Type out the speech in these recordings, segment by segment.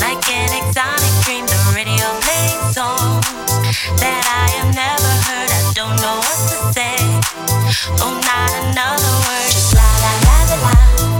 like an exotic dream. The radio plays songs that I have never heard. I don't know what to say. Oh, not another word. Just la la la la la.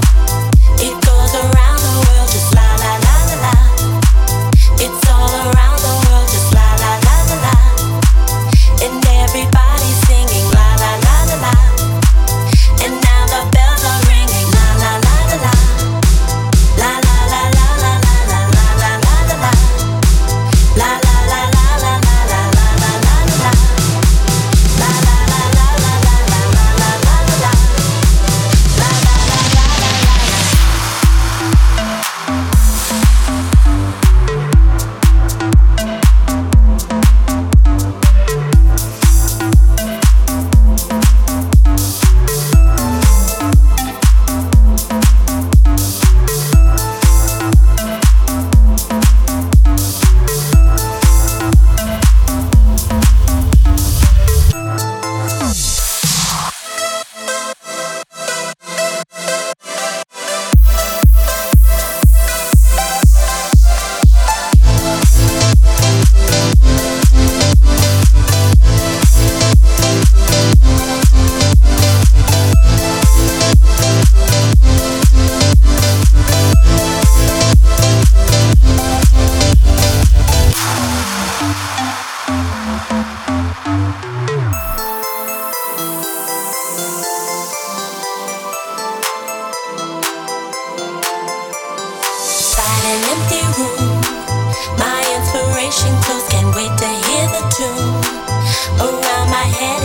around my head